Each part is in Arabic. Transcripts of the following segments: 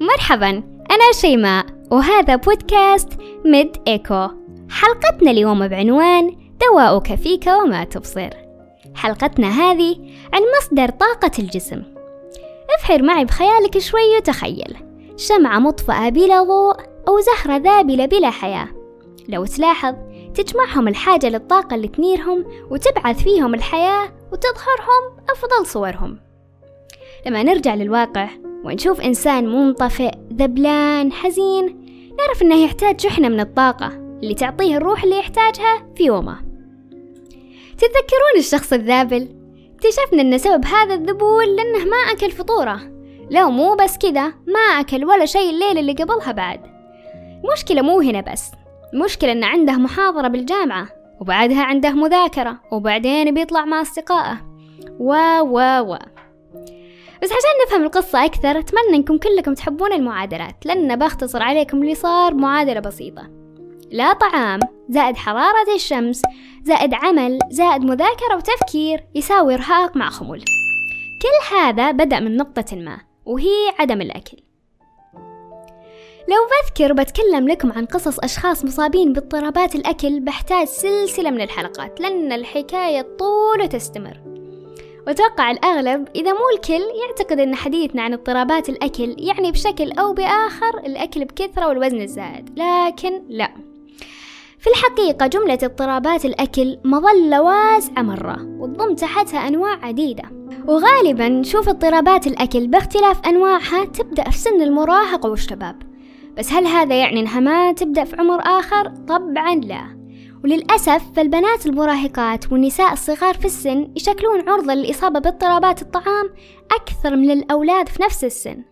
مرحبا أنا شيماء وهذا بودكاست ميد إيكو. حلقتنا اليوم بعنوان دواؤك فيك وما تبصر. حلقتنا هذه عن مصدر طاقة الجسم. افحر معي بخيالك شوي وتخيل. شمعة مطفأة بلا ضوء أو زهرة ذابلة بلا حياة. لو تلاحظ تجمعهم الحاجة للطاقة اللي تنيرهم وتبعث فيهم الحياة وتظهرهم أفضل صورهم. لما نرجع للواقع ونشوف إنسان منطفئ ذبلان حزين نعرف إنه يحتاج شحنة من الطاقة اللي تعطيه الروح اللي يحتاجها في يومه. تتذكرون الشخص الذابل؟ اكتشفنا إن سبب هذا الذبول لأنه ما أكل فطوره. لو مو بس كذا ما أكل ولا شيء الليلة اللي قبلها بعد. المشكلة مو هنا بس المشكلة إن عنده محاضرة بالجامعة وبعدها عنده مذاكرة وبعدين بيطلع مع أصدقائه. و و و بس عشان نفهم القصة أكثر أتمنى إنكم كلكم تحبون المعادلات لأن بختصر عليكم اللي صار معادلة بسيطة. لا طعام زائد حرارة الشمس زائد عمل زائد مذاكرة وتفكير يساوي إرهاق مع خمول. كل هذا بدأ من نقطة ما وهي عدم الأكل. لو بذكر بتكلم لكم عن قصص أشخاص مصابين باضطرابات الأكل بحتاج سلسلة من الحلقات لأن الحكاية طول وتستمر. وأتوقع الأغلب إذا مو الكل يعتقد أن حديثنا عن اضطرابات الأكل يعني بشكل أو بآخر الأكل بكثرة والوزن الزائد لكن لا. في الحقيقة جملة اضطرابات الأكل مظلة واسعة مرة وتضم تحتها أنواع عديدة. وغالبا نشوف اضطرابات الأكل باختلاف أنواعها تبدأ في سن المراهقة والشباب. بس هل هذا يعني إنها ما تبدأ في عمر آخر؟ طبعا لا. وللأسف فالبنات المراهقات والنساء الصغار في السن يشكلون عرضة للإصابة باضطرابات الطعام أكثر من الأولاد في نفس السن.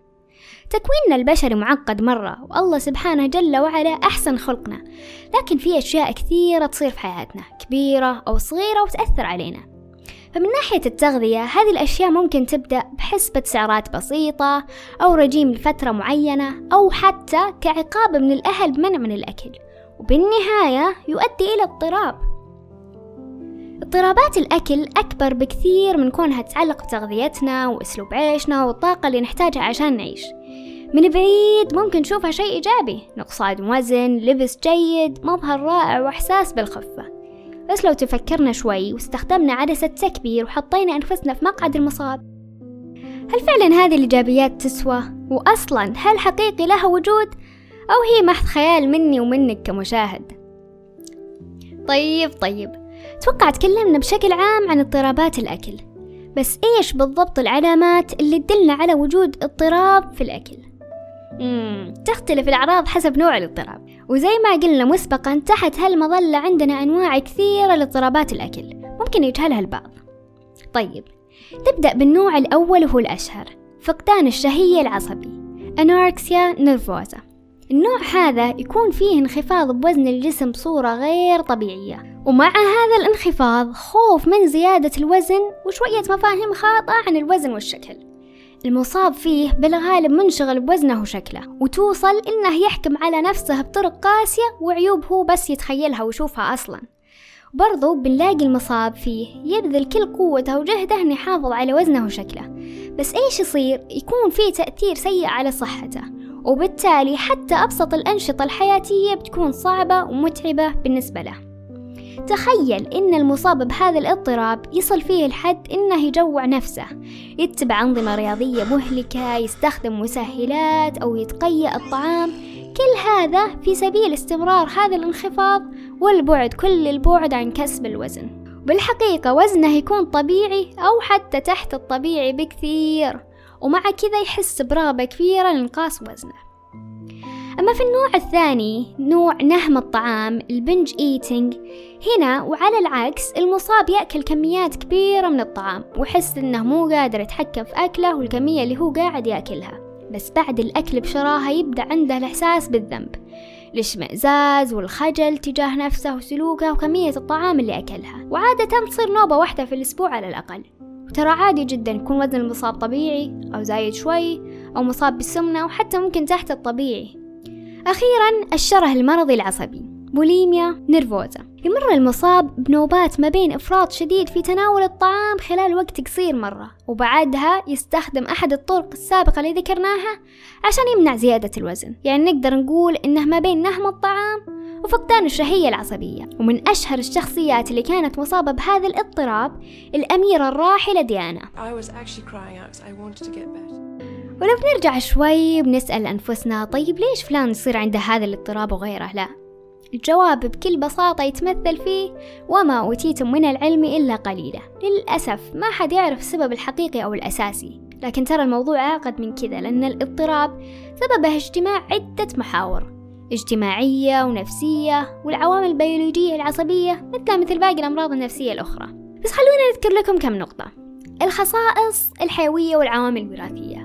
تكويننا البشري معقد مرة والله سبحانه جل وعلا أحسن خلقنا. لكن في أشياء كثيرة تصير في حياتنا كبيرة أو صغيرة وتأثر علينا. فمن ناحية التغذية هذه الأشياء ممكن تبدأ بحسبة سعرات بسيطة أو رجيم لفترة معينة أو حتى كعقاب من الأهل بمنع من الأكل. وبالنهاية يؤدي إلى اضطراب اضطرابات الأكل أكبر بكثير من كونها تتعلق بتغذيتنا وأسلوب عيشنا والطاقة اللي نحتاجها عشان نعيش من بعيد ممكن نشوفها شيء إيجابي نقصان وزن لبس جيد مظهر رائع وإحساس بالخفة بس لو تفكرنا شوي واستخدمنا عدسة تكبير وحطينا أنفسنا في مقعد المصاب هل فعلا هذه الإيجابيات تسوى؟ وأصلا هل حقيقي لها وجود؟ أو هي محض خيال مني ومنك كمشاهد؟ طيب طيب. أتوقع تكلمنا بشكل عام عن اضطرابات الأكل. بس إيش بالضبط العلامات اللي تدلنا على وجود اضطراب في الأكل؟ مم. تختلف الأعراض حسب نوع الاضطراب. وزي ما قلنا مسبقا تحت هالمظلة عندنا أنواع كثيرة لاضطرابات الأكل. ممكن يجهلها البعض. طيب نبدأ بالنوع الأول وهو الأشهر. فقدان الشهية العصبي. أنوركسيا نيرفوزا. النوع هذا يكون فيه انخفاض بوزن الجسم بصورة غير طبيعية. ومع هذا الانخفاض خوف من زيادة الوزن وشوية مفاهيم خاطئة عن الوزن والشكل. المصاب فيه بالغالب منشغل بوزنه وشكله وتوصل إنه يحكم على نفسه بطرق قاسية وعيوب هو بس يتخيلها ويشوفها أصلا. برضو بنلاقي المصاب فيه يبذل كل قوته وجهده يحافظ على وزنه وشكله. بس إيش يصير؟ يكون فيه تأثير سيء على صحته. وبالتالي حتى أبسط الأنشطة الحياتية بتكون صعبة ومتعبة بالنسبة له. تخيل إن المصاب بهذا الاضطراب يصل فيه الحد إنه يجوع نفسه يتبع أنظمة رياضية مهلكة يستخدم مسهلات أو يتقيأ الطعام. كل هذا في سبيل استمرار هذا الانخفاض والبعد كل البعد عن كسب الوزن. بالحقيقة وزنه يكون طبيعي أو حتى تحت الطبيعي بكثير. ومع كذا يحس برغبة كبيرة لإنقاص وزنه. أما في النوع الثاني نوع نهم الطعام البنج إيتينج هنا وعلى العكس المصاب يأكل كميات كبيرة من الطعام ويحس إنه مو قادر يتحكم في أكله والكمية اللي هو قاعد يأكلها. بس بعد الأكل بشراهة يبدأ عنده الإحساس بالذنب الإشمئزاز والخجل تجاه نفسه وسلوكه وكمية الطعام اللي أكلها. وعادة تصير نوبة واحدة في الأسبوع على الأقل. وترى عادي جدا يكون وزن المصاب طبيعي أو زايد شوي أو مصاب بالسمنة وحتى ممكن تحت الطبيعي. أخيرا الشره المرضي العصبي بوليميا نيرفوزا. يمر المصاب بنوبات ما بين إفراط شديد في تناول الطعام خلال وقت قصير مرة وبعدها يستخدم أحد الطرق السابقة اللي ذكرناها عشان يمنع زيادة الوزن. يعني نقدر نقول إنه ما بين نهم الطعام وفقدان الشهية العصبية. ومن أشهر الشخصيات اللي كانت مصابة بهذا الاضطراب الأميرة الراحلة ديانا. ولو بنرجع شوي بنسأل أنفسنا طيب ليش فلان يصير عنده هذا الاضطراب وغيره؟ لا. الجواب بكل بساطة يتمثل فيه وما أوتيتم من العلم إلا قليلا. للأسف ما حد يعرف السبب الحقيقي أو الأساسي لكن ترى الموضوع أعقد من كذا لأن الاضطراب سببه اجتماع عدة محاور اجتماعية ونفسية والعوامل البيولوجية العصبية مثل مثل باقي الأمراض النفسية الأخرى. بس خلونا نذكر لكم كم نقطة. الخصائص الحيوية والعوامل الوراثية.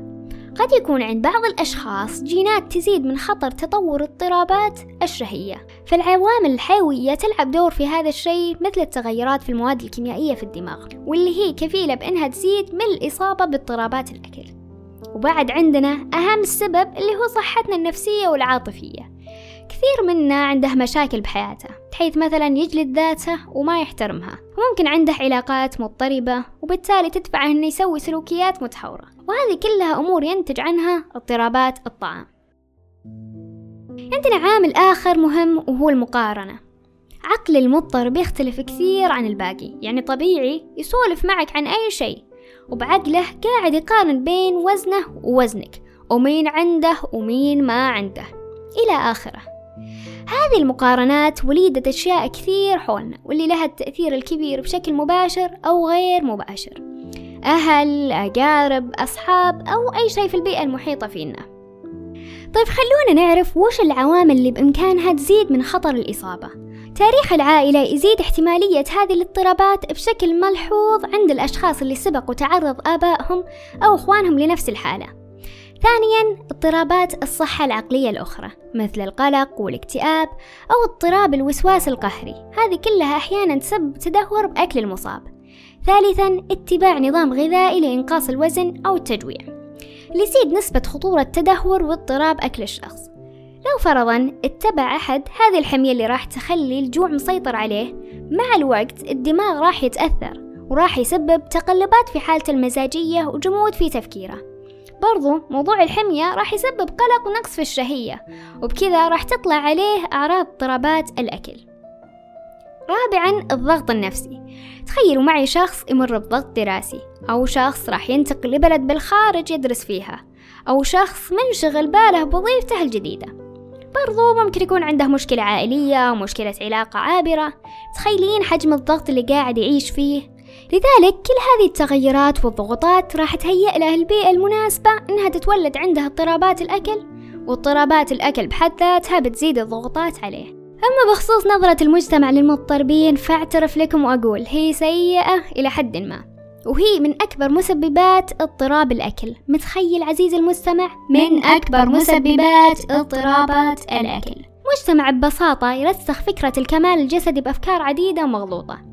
قد يكون عند بعض الأشخاص جينات تزيد من خطر تطور اضطرابات الشهية فالعوامل الحيوية تلعب دور في هذا الشيء مثل التغيرات في المواد الكيميائية في الدماغ واللي هي كفيلة بأنها تزيد من الإصابة باضطرابات الأكل. وبعد عندنا أهم سبب اللي هو صحتنا النفسية والعاطفية. كثير منا عنده مشاكل بحياته بحيث مثلا يجلد ذاته وما يحترمها. وممكن عنده علاقات مضطربة وبالتالي تدفعه إنه يسوي سلوكيات متحورة وهذه كلها أمور ينتج عنها اضطرابات الطعام. عندنا عامل آخر مهم وهو المقارنة. عقل المضطرب يختلف كثير عن الباقي يعني طبيعي يسولف معك عن أي شيء وبعقله قاعد يقارن بين وزنه ووزنك ومين عنده ومين ما عنده. إلى آخره. هذه المقارنات وليدة أشياء كثير حولنا واللي لها التأثير الكبير بشكل مباشر أو غير مباشر. أهل، أقارب، أصحاب أو أي شيء في البيئة المحيطة فينا. طيب خلونا نعرف وش العوامل اللي بإمكانها تزيد من خطر الإصابة. تاريخ العائلة يزيد احتمالية هذه الاضطرابات بشكل ملحوظ عند الأشخاص اللي سبق وتعرض آبائهم أو إخوانهم لنفس الحالة. ثانيا اضطرابات الصحة العقلية الأخرى مثل القلق والاكتئاب أو اضطراب الوسواس القهري. هذه كلها أحيانا تسبب تدهور بأكل المصاب. ثالثا اتباع نظام غذائي لإنقاص الوزن أو التجويع. ليزيد نسبة خطورة تدهور واضطراب أكل الشخص. لو فرضا اتبع أحد هذه الحمية اللي راح تخلي الجوع مسيطر عليه مع الوقت الدماغ راح يتأثر وراح يسبب تقلبات في حالته المزاجية وجمود في تفكيره. برضو موضوع الحمية راح يسبب قلق ونقص في الشهية وبكذا راح تطلع عليه أعراض اضطرابات الأكل. رابعا الضغط النفسي. تخيلوا معي شخص يمر بضغط دراسي أو شخص راح ينتقل لبلد بالخارج يدرس فيها أو شخص منشغل باله بوظيفته الجديدة. برضو ممكن يكون عنده مشكلة عائلية ومشكلة علاقة عابرة. تخيلين حجم الضغط اللي قاعد يعيش فيه. لذلك كل هذه التغيرات والضغوطات راح تهيئ له البيئة المناسبة إنها تتولد عندها اضطرابات الأكل واضطرابات الأكل بحد ذاتها بتزيد الضغوطات عليه أما بخصوص نظرة المجتمع للمضطربين فاعترف لكم وأقول هي سيئة إلى حد ما وهي من أكبر مسببات اضطراب الأكل. متخيل عزيزي المستمع؟ من أكبر مسببات اضطرابات الأكل. مجتمع ببساطة يرسخ فكرة الكمال الجسدي بأفكار عديدة ومغلوطة.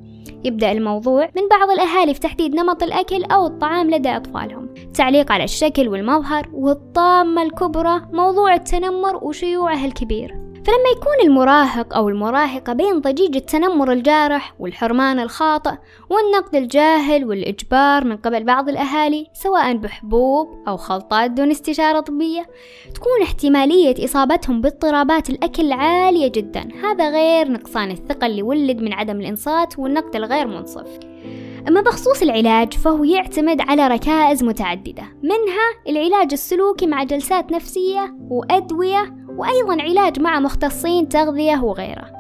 يبدأ الموضوع من بعض الأهالي في تحديد نمط الأكل أو الطعام لدى أطفالهم. تعليق على الشكل والمظهر والطامة الكبرى موضوع التنمر وشيوعه الكبير. فلما يكون المراهق أو المراهقة بين ضجيج التنمر الجارح والحرمان الخاطئ والنقد الجاهل والإجبار من قبل بعض الأهالي سواء بحبوب أو خلطات دون استشارة طبية تكون احتمالية إصابتهم باضطرابات الأكل عالية جدا. هذا غير نقصان الثقة اللي ولد من عدم الإنصات والنقد الغير منصف. أما بخصوص العلاج فهو يعتمد على ركائز متعددة منها العلاج السلوكي مع جلسات نفسية وأدوية وأيضا علاج مع مختصين تغذية وغيره.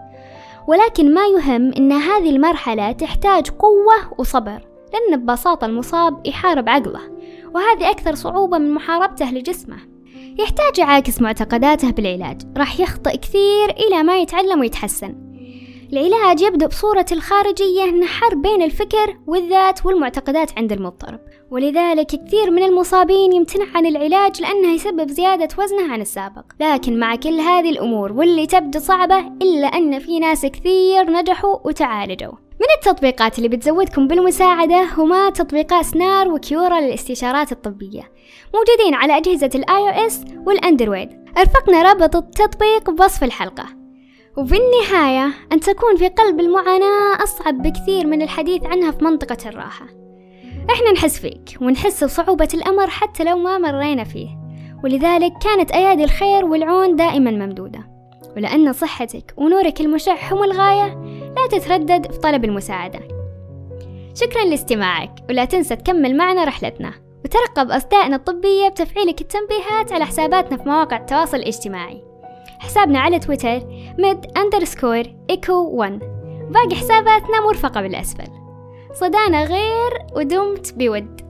ولكن ما يهم أن هذه المرحلة تحتاج قوة وصبر لأن ببساطة المصاب يحارب عقله وهذه أكثر صعوبة من محاربته لجسمه. يحتاج يعاكس معتقداته بالعلاج راح يخطئ كثير إلى ما يتعلم ويتحسن. العلاج يبدأ بصورة الخارجية نحر بين الفكر والذات والمعتقدات عند المضطرب. ولذلك كثير من المصابين يمتنع عن العلاج لأنه يسبب زيادة وزنه عن السابق. لكن مع كل هذه الأمور واللي تبدو صعبة إلا أن في ناس كثير نجحوا وتعالجوا. من التطبيقات اللي بتزودكم بالمساعدة هما تطبيقات سنار وكيورا للاستشارات الطبية موجودين على أجهزة الآي أو إس والأندرويد. أرفقنا رابط التطبيق بوصف الحلقة. وفي النهاية أن تكون في قلب المعاناة أصعب بكثير من الحديث عنها في منطقة الراحة. إحنا نحس فيك ونحس بصعوبة الأمر حتى لو ما مرينا فيه. ولذلك كانت أيادي الخير والعون دائما ممدودة. ولأن صحتك ونورك المشع هم الغاية لا تتردد في طلب المساعدة. شكرا لاستماعك ولا تنسى تكمل معنا رحلتنا. وترقب أصدائنا الطبية بتفعيلك التنبيهات على حساباتنا في مواقع التواصل الاجتماعي. حسابنا على تويتر ميد أندرسكور إيكو 1 باقي حساباتنا مرفقة بالأسفل. صدانا غير ودمت بود.